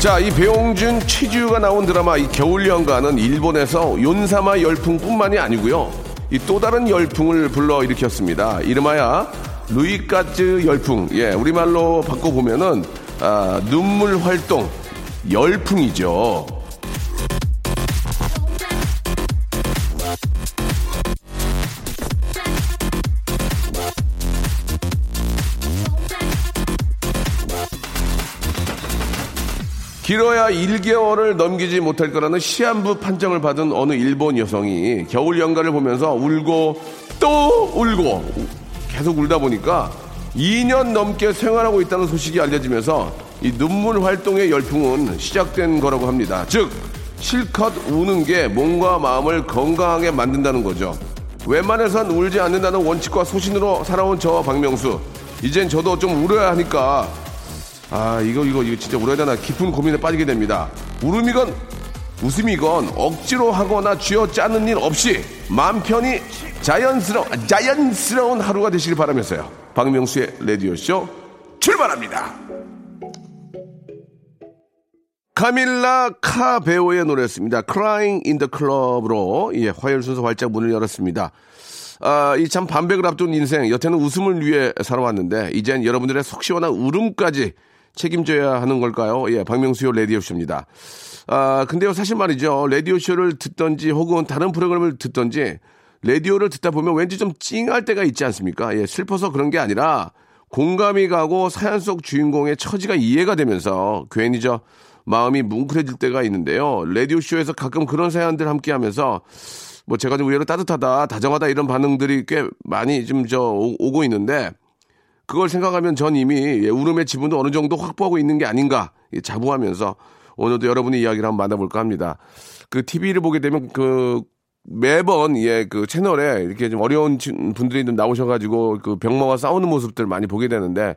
자, 이 배용준 최주가 나온 드라마 이 겨울연가는 일본에서 윤사마 열풍뿐만이 아니고요. 이 또 다른 열풍을 불러 일으켰습니다. 이름하여 루이까즈 열풍. 예, 우리말로 바꿔 보면은 아, 눈물 활동 열풍이죠. 길어야 1개월을 넘기지 못할 거라는 시한부 판정을 받은 어느 일본 여성이 겨울 연가를 보면서 울고 또 울고 계속 울다 보니까 2년 넘게 생활하고 있다는 소식이 알려지면서 이 눈물 활동의 열풍은 시작된 거라고 합니다. 즉, 실컷 우는 게 몸과 마음을 건강하게 만든다는 거죠. 웬만해선 울지 않는다는 원칙과 소신으로 살아온 저 박명수. 이젠 저도 좀 울어야 하니까 아 이거 이거 이거 진짜 울어야 되나 깊은 고민에 빠지게 됩니다. 울음이건 웃음이건 억지로 하거나 쥐어 짜는 일 없이 마음 편히 자연스러운 자연스러운 하루가 되시길 바라면서요. 박명수의 라디오 쇼 출발합니다. 카밀라 카베오의 노래였습니다. Crying in the Club로 예, 화요일 순서 활짝 문을 열었습니다. 아, 이 참 반백을 앞둔 인생, 여태는 웃음을 위해 살아왔는데, 이젠 여러분들의 속 시원한 울음까지 책임져야 하는 걸까요? 예, 박명수요 라디오쇼입니다. 아, 근데요, 사실 말이죠. 라디오쇼를 듣던지 혹은 다른 프로그램을 듣던지, 라디오를 듣다 보면 왠지 좀 찡할 때가 있지 않습니까? 예, 슬퍼서 그런 게 아니라, 공감이 가고 사연 속 주인공의 처지가 이해가 되면서 괜히 저 마음이 뭉클해질 때가 있는데요. 라디오쇼에서 가끔 그런 사연들 함께 하면서 뭐 제가 좀 의외로 따뜻하다, 다정하다 이런 반응들이 꽤 많이 좀 저 오고 있는데 그걸 생각하면 전 이미 예, 울음의 지분도 어느 정도 확보하고 있는 게 아닌가 예, 자부하면서 오늘도 여러분의 이야기를 한번 만나볼까 합니다. 그 TV를 보게 되면 그 매번 예 그 채널에 이렇게 좀 어려운 친- 분들이 좀 나오셔가지고 그 병마와 싸우는 모습들 많이 보게 되는데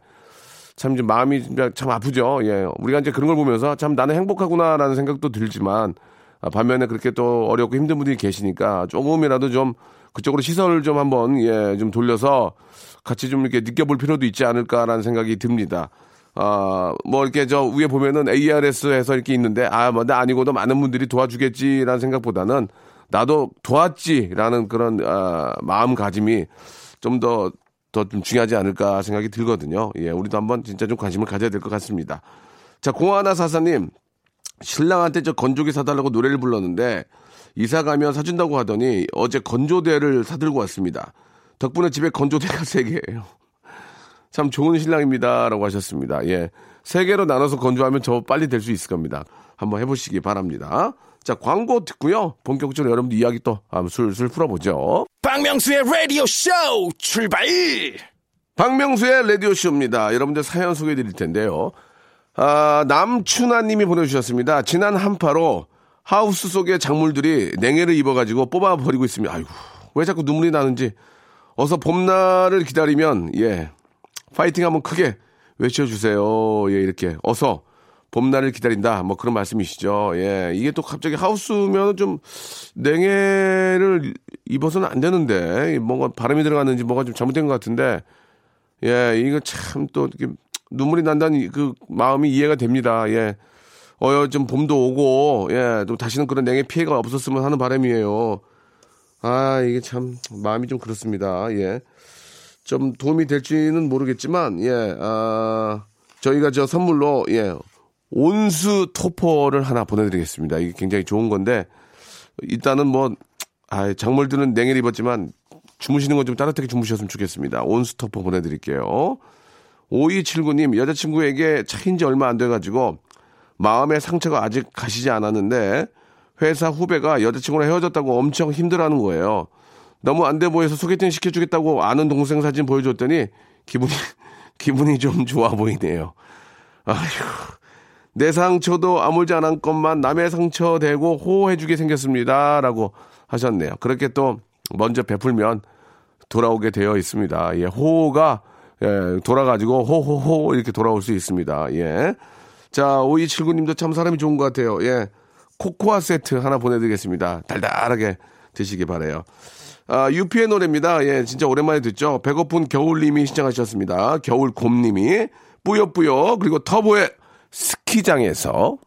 참 좀 마음이 참 아프죠. 예 우리가 이제 그런 걸 보면서 참 나는 행복하구나라는 생각도 들지만 아, 반면에 그렇게 또 어렵고 힘든 분들이 계시니까 조금이라도 좀 그쪽으로 시선을 좀 한번 예 좀 돌려서 같이 좀 이렇게 느껴볼 필요도 있지 않을까라는 생각이 듭니다. 아, 뭐 이렇게 저 위에 보면은 ARS에서 이렇게 있는데 아, 뭐 나 아니고도 많은 분들이 도와주겠지라는 생각보다는 나도 도왔지라는 그런 아, 마음가짐이 좀 더 더 좀 중요하지 않을까 생각이 들거든요. 예, 우리도 한번 진짜 좀 관심을 가져야 될 것 같습니다. 자, 공하나 사사님, 신랑한테 저 건조기 사달라고 노래를 불렀는데 이사 가면 사준다고 하더니 어제 건조대를 사들고 왔습니다. 덕분에 집에 건조대가 세 개예요. 참 좋은 신랑입니다라고 하셨습니다. 예. 세 개로 나눠서 건조하면 저 빨리 될 수 있을 겁니다. 한번 해보시기 바랍니다. 자, 광고 듣고요. 본격적으로 여러분들 이야기 또 술술 풀어보죠. 박명수의 Radio Show 출발. 박명수의 라디오 쇼입니다. 여러분들 사연 소개해 드릴 텐데요. 아, 남춘아 님이 보내주셨습니다. 지난 한파로 하우스 속의 작물들이 냉해를 입어가지고 뽑아버리고 있습니다. 아이고, 왜 자꾸 눈물이 나는지. 어서 봄날을 기다리면, 예, 파이팅 한번 크게 외쳐주세요. 예, 이렇게. 어서 봄날을 기다린다. 뭐 그런 말씀이시죠. 예, 이게 또 갑자기 하우스면 좀 냉해를 입어서는 안 되는데, 뭔가 바람이 들어갔는지 뭐가 좀 잘못된 것 같은데, 예, 이거 참 또 이렇게 눈물이 난다는 그 마음이 이해가 됩니다. 예. 어, 좀 봄도 오고, 예, 또 다시는 그런 냉해 피해가 없었으면 하는 바람이에요. 아, 이게 참 마음이 좀 그렇습니다. 예. 좀 도움이 될지는 모르겠지만, 예, 아, 저희가 저 선물로, 예, 온수 토퍼를 하나 보내드리겠습니다. 이게 굉장히 좋은 건데, 일단은 뭐, 아, 작물들은 냉해를 입었지만, 주무시는 건 좀 따뜻하게 주무셨으면 좋겠습니다. 온수 토퍼 보내드릴게요. 5279님, 여자친구에게 차인 지 얼마 안 돼가지고, 마음의 상처가 아직 가시지 않았는데, 회사 후배가 여자친구랑 헤어졌다고 엄청 힘들어하는 거예요. 너무 안 돼 보여서 소개팅 시켜주겠다고 아는 동생 사진 보여줬더니, 기분이, 기분이 좀 좋아 보이네요. 아휴, 내 상처도 아물지 않았건만 남의 상처 대고 호호해주게 생겼습니다. 라고 하셨네요. 그렇게 또 먼저 베풀면 돌아오게 되어 있습니다. 예, 호호가 예, 돌아가지고 호호호 이렇게 돌아올 수 있습니다. 예. 자, 5279님도 참 사람이 좋은 것 같아요. 예. 코코아 세트 하나 보내드리겠습니다. 달달하게 드시기 바래요. 아, 유피의 노래입니다. 예, 진짜 오랜만에 듣죠. 배고픈 겨울님이 신청하셨습니다. 겨울곰님이 뿌요뿌요 그리고 터보의 스키장에서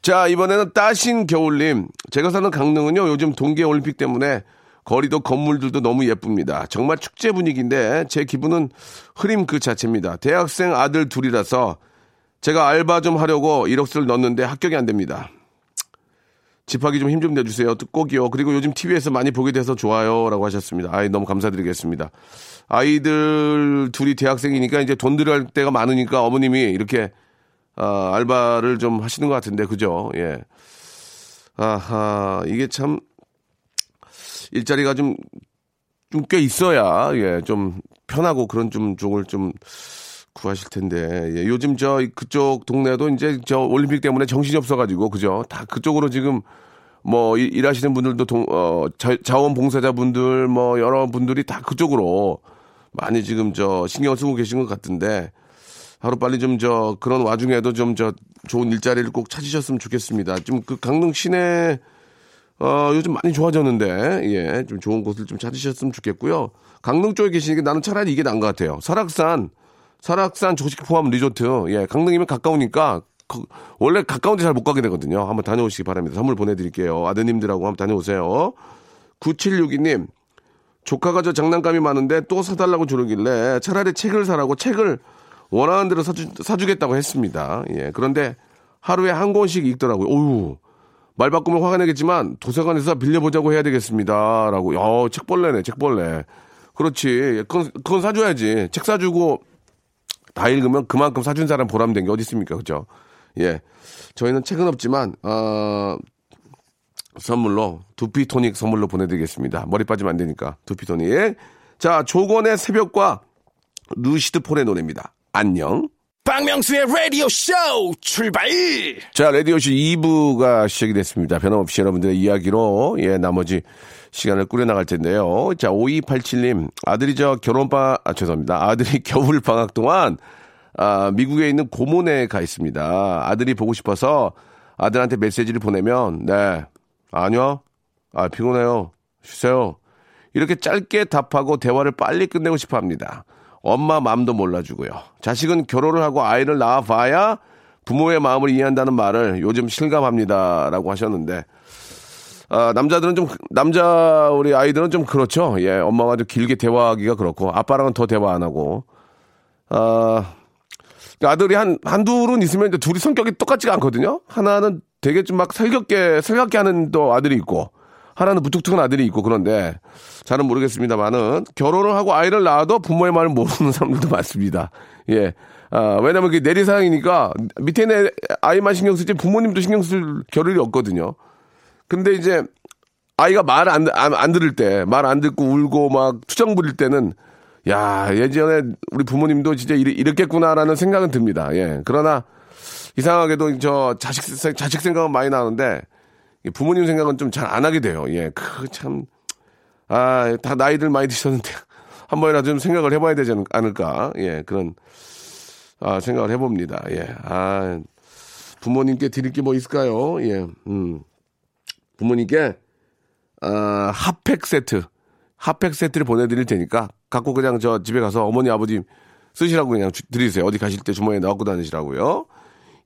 자 이번에는 따신 겨울님 제가 사는 강릉은요 요즘 동계올림픽 때문에 거리도 건물들도 너무 예쁩니다. 정말 축제 분위기인데 제 기분은 흐림 그 자체입니다. 대학생 아들 둘이라서 제가 알바 좀 하려고 1억스를 넣었는데 합격이 안 됩니다. 집하기 좀힘좀 내주세요. 꼭이요. 그리고 요즘 TV에서 많이 보게 돼서 좋아요. 라고 하셨습니다. 아이, 너무 감사드리겠습니다. 아이들 둘이 대학생이니까 이제 돈 들여할 때가 많으니까 어머님이 이렇게, 아, 알바를 좀 하시는 것 같은데, 그죠? 예. 아하, 이게 참, 일자리가 좀, 좀 꽤 있어야, 예, 좀 편하고 그런 좀 쪽을 좀 구하실 텐데, 예, 요즘 저 그쪽 동네도 이제 저 올림픽 때문에 정신이 없어가지고, 그죠? 다 그쪽으로 지금 뭐 일, 일하시는 분들도 동, 어, 자, 자원봉사자분들 뭐 여러 분들이 다 그쪽으로 많이 지금 저 신경 쓰고 계신 것 같은데, 하루 빨리 좀 저 그런 와중에도 좀 저 좋은 일자리를 꼭 찾으셨으면 좋겠습니다. 좀그 강릉 시내 어, 요즘 많이 좋아졌는데, 예, 좀 좋은 곳을 좀 찾으셨으면 좋겠고요. 강릉 쪽에 계시니까 나는 차라리 이게 나은 것 같아요. 설악산, 설악산 조식 포함 리조트, 예, 강릉이면 가까우니까, 그, 원래 가까운 데 잘 못 가게 되거든요. 한번 다녀오시기 바랍니다. 선물 보내드릴게요. 아드님들하고 한번 다녀오세요. 9762님, 조카가 저 장난감이 많은데 또 사달라고 조르길래 차라리 책을 사라고 책을 원하는 대로 사주, 사주겠다고 했습니다. 예, 그런데 하루에 한 권씩 읽더라고요. 오우. 말 바꾸면 화가 나겠지만 도서관에서 빌려보자고 해야 되겠습니다. 라고. 야, 책벌레네, 책벌레. 그렇지. 그건, 그건 사줘야지. 책 사주고 다 읽으면 그만큼 사준 사람 보람 된 게 어디 있습니까? 그죠? 예. 저희는 책은 없지만, 어, 선물로 두피 토닉 선물로 보내드리겠습니다. 머리 빠지면 안 되니까. 두피 토닉. 자, 조건의 새벽과 루시드 폴의 노래입니다. 안녕. 박명수의 라디오 쇼 출발! 자, 라디오 쇼 2부가 시작이 됐습니다. 변함없이 여러분들의 이야기로, 예, 나머지 시간을 꾸려나갈 텐데요. 자, 5287님, 아들이 저 결혼방, 아, 죄송합니다. 아들이 겨울방학 동안, 아, 미국에 있는 고모네에 가 있습니다. 아들이 보고 싶어서 아들한테 메시지를 보내면, 네, 아니요. 아, 피곤해요. 쉬세요. 이렇게 짧게 답하고 대화를 빨리 끝내고 싶어 합니다. 엄마 마음도 몰라주고요. 자식은 결혼을 하고 아이를 낳아봐야 부모의 마음을 이해한다는 말을 요즘 실감합니다라고 하셨는데 아, 남자들은 좀 남자 우리 아이들은 좀 그렇죠. 예, 엄마가 좀 길게 대화하기가 그렇고 아빠랑은 더 대화 안 하고 아 아들이 한 한둘은 있으면 이제 둘이 성격이 똑같지가 않거든요. 하나는 되게 좀 막 살갑게 살갑게 하는 또 아들이 있고 하나는 무뚝뚝한 아들이 있고 그런데 잘은 모르겠습니다만은 결혼을 하고 아이를 낳아도 부모의 말을 모르는 사람들도 많습니다. 예. 아, 왜냐면 그게 내리사항이니까 밑에 내 아이만 신경 쓰지 부모님도 신경 쓸 겨를이 없거든요. 근데 이제 아이가 말 안, 안, 안 들을 때, 말 안 듣고 울고 막 투정 부릴 때는 야, 예전에 우리 부모님도 진짜 이랬, 이랬겠구나라는 생각은 듭니다. 예. 그러나 이상하게도 저 자식, 자식 생각은 많이 나는데 부모님 생각은 좀 잘 안 하게 돼요. 예, 그 참, 아, 다 나이들 많이 드셨는데 한 번이라도 좀 생각을 해봐야 되지 않을까. 예, 그런 아, 생각을 해봅니다. 예, 아, 부모님께 드릴 게 뭐 있을까요? 예, 음, 부모님께 아, 핫팩 세트, 핫팩 세트를 보내드릴 테니까 갖고 그냥 저 집에 가서 어머니 아버지 쓰시라고 그냥 주, 드리세요. 어디 가실 때 주머니에 넣고 다니시라고요.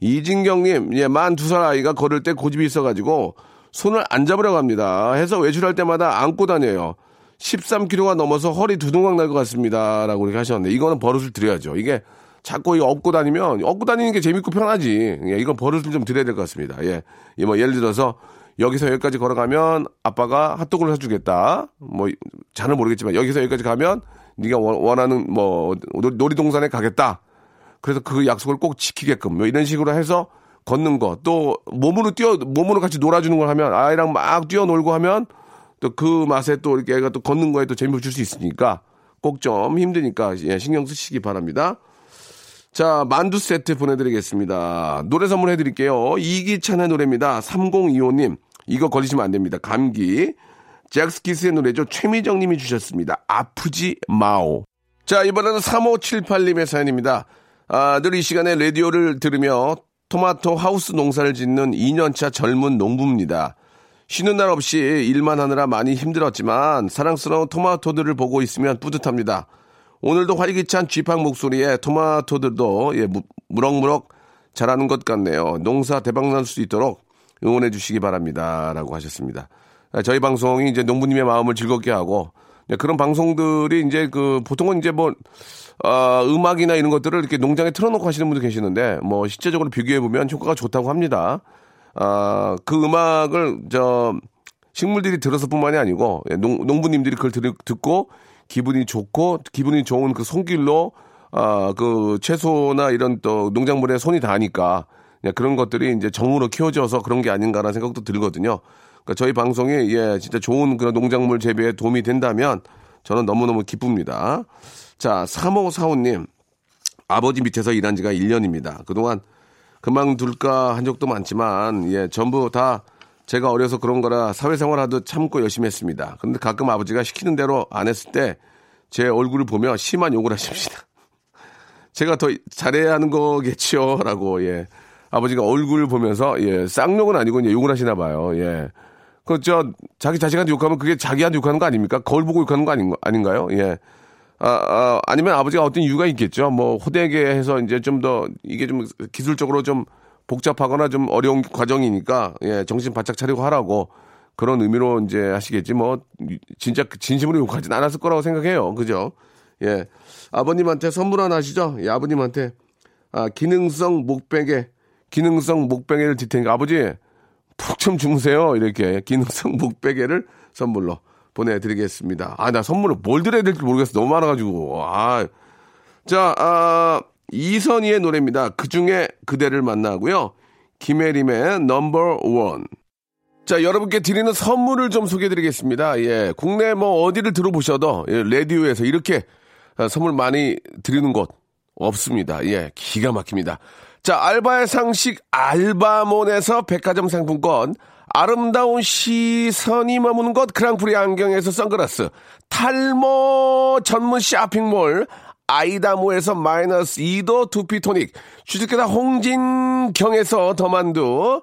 이진경님, 예, 만 두 살 아이가 걸을 때 고집이 있어가지고 손을 안 잡으려고 합니다. 해서 외출할 때마다 안고 다녀요. 13kg가 넘어서 허리 두둥강 날 것 같습니다. 라고 이렇게 하셨는데, 이거는 버릇을 드려야죠. 이게 자꾸 업고 다니면, 업고 다니는 게 재밌고 편하지. 예, 이건 버릇을 좀 드려야 될 것 같습니다. 예. 뭐, 예를 들어서, 여기서 여기까지 걸어가면 아빠가 핫도그를 사주겠다. 뭐, 잘은 모르겠지만, 여기서 여기까지 가면 네가 원하는 뭐, 놀이동산에 가겠다. 그래서 그 약속을 꼭 지키게끔 뭐 이런 식으로 해서 걷는 거 또 몸으로 뛰어 몸으로 같이 놀아주는 걸 하면 아이랑 막 뛰어놀고 하면 또 그 맛에 또 이렇게 애가 또 걷는 거에 또 재미를 줄 수 있으니까 꼭 좀 힘드니까 예, 신경 쓰시기 바랍니다. 자, 만두 세트 보내드리겠습니다. 노래 선물해 드릴게요. 이기찬의 노래입니다. 3025님. 이거 걸리시면 안 됩니다. 감기. 잭스키스의 노래죠. 최미정 님이 주셨습니다. 아프지 마오. 자, 이번에는 3578님의 사연입니다. 아, 늘 이 시간에 라디오를 들으며 토마토 하우스 농사를 짓는 2년차 젊은 농부입니다. 쉬는 날 없이 일만 하느라 많이 힘들었지만 사랑스러운 토마토들을 보고 있으면 뿌듯합니다. 오늘도 활기찬 쥐팡 목소리에 토마토들도 예, 무, 무럭무럭 자라는 것 같네요. 농사 대박날 수 있도록 응원해 주시기 바랍니다. 라고 하셨습니다. 아, 저희 방송이 이제 농부님의 마음을 즐겁게 하고 예, 그런 방송들이 이제 그 보통은 이제 뭐 어, 음악이나 이런 것들을 이렇게 농장에 틀어놓고 하시는 분도 계시는데 뭐 실제적으로 비교해 보면 효과가 좋다고 합니다. 아, 그 음악을 저 식물들이 들어서뿐만이 아니고 예, 농, 농부님들이 그걸 들, 듣고 기분이 좋고 기분이 좋은 그 손길로 아, 그 채소나 이런 또 농작물에 손이 닿으니까 그런 것들이 이제 정으로 키워져서 그런 게 아닌가라는 생각도 들거든요. 그러니까 저희 방송이 예, 진짜 좋은 그런 농작물 재배에 도움이 된다면 저는 너무너무 기쁩니다. 자, 3호 사호님. 아버지 밑에서 일한 지가 1년입니다. 그동안 그만둘까 한 적도 많지만, 예, 전부 다 제가 어려서 그런 거라 사회생활 하듯 참고 열심히 했습니다. 근데 가끔 아버지가 시키는 대로 안 했을 때 제 얼굴을 보며 심한 욕을 하십니다. 제가 더 잘해야 하는 거겠죠. 라고, 예. 아버지가 얼굴을 보면서, 예, 쌍욕은 아니고 이제 욕을 하시나 봐요. 예. 그, 저, 자기 자식한테 욕하면 그게 자기한테 욕하는 거 아닙니까? 거울 보고 욕하는 거 아닌, 아닌가요? 예. 아, 아, 아니면 아버지가 어떤 이유가 있겠죠. 뭐, 호되게 해서 이제 좀 더, 이게 좀 기술적으로 좀 복잡하거나 좀 어려운 과정이니까 예, 정신 바짝 차리고 하라고 그런 의미로 이제 하시겠지 뭐 진짜 진심으로 욕하진 않았을 거라고 생각해요. 그죠? 예. 아버님한테 선물 하나 하시죠? 예, 아버님한테 아, 기능성 목베개 기능성 목베개를 테니까 아버지 푹 좀 주무세요. 이렇게 기능성 목베개를 선물로 보내드리겠습니다. 아, 나 선물을 뭘 드려야 될지 모르겠어. 너무 많아가지고. 아. 자, 아, 이선희의 노래입니다. 그 중에 그대를 만나고요. 김혜림의 넘버 원. 자, 여러분께 드리는 선물을 좀 소개해 드리겠습니다. 예, 국내 뭐 어디를 들어보셔도 예, 라디오에서 이렇게 아, 선물 많이 드리는 곳 없습니다. 예, 기가 막힙니다. 자, 알바의 상식 알바몬에서 백화점 상품권, 아름다운 시선이 머무는 곳 그랑프리 안경에서 선글라스, 탈모 전문 쇼핑몰 아이다모에서 마이너스 2도 두피토닉, 주식회사 홍진경에서 더만두,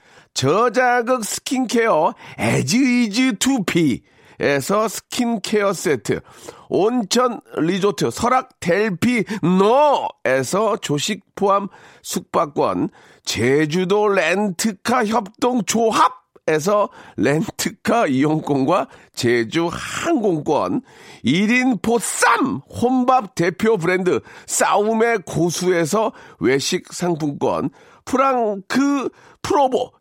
저자극 스킨케어 에즈이즈투비에서 스킨케어 세트, 온천 리조트 설악 델피노에서 조식 포함 숙박권, 제주도 렌트카 협동 조합 에서 렌트카 이용권과 제주 항공권, 1인 보쌈 혼밥 대표 브랜드 싸움의 고수에서 외식 상품권, 프랑크 프로보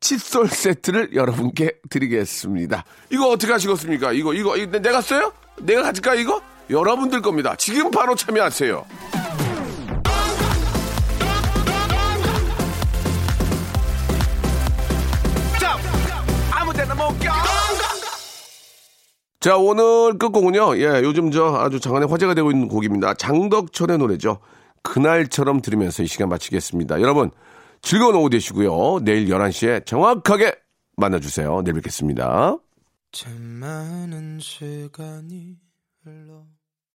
칫솔 세트를 여러분께 드리겠습니다. 이거 어떻게 하시겠습니까? 이거, 이거, 이거 내가 써요? 내가 가질까, 이거? 여러분들 겁니다. 지금 바로 참여하세요. 자, 오늘 끝곡은요. 예, 요즘 저 아주 장안에 화제가 되고 있는 곡입니다. 장덕철의 노래죠. 그날처럼 들으면서 이 시간 마치겠습니다. 여러분, 즐거운 오후 되시고요. 내일 11시에 정확하게 만나주세요. 내일 뵙겠습니다.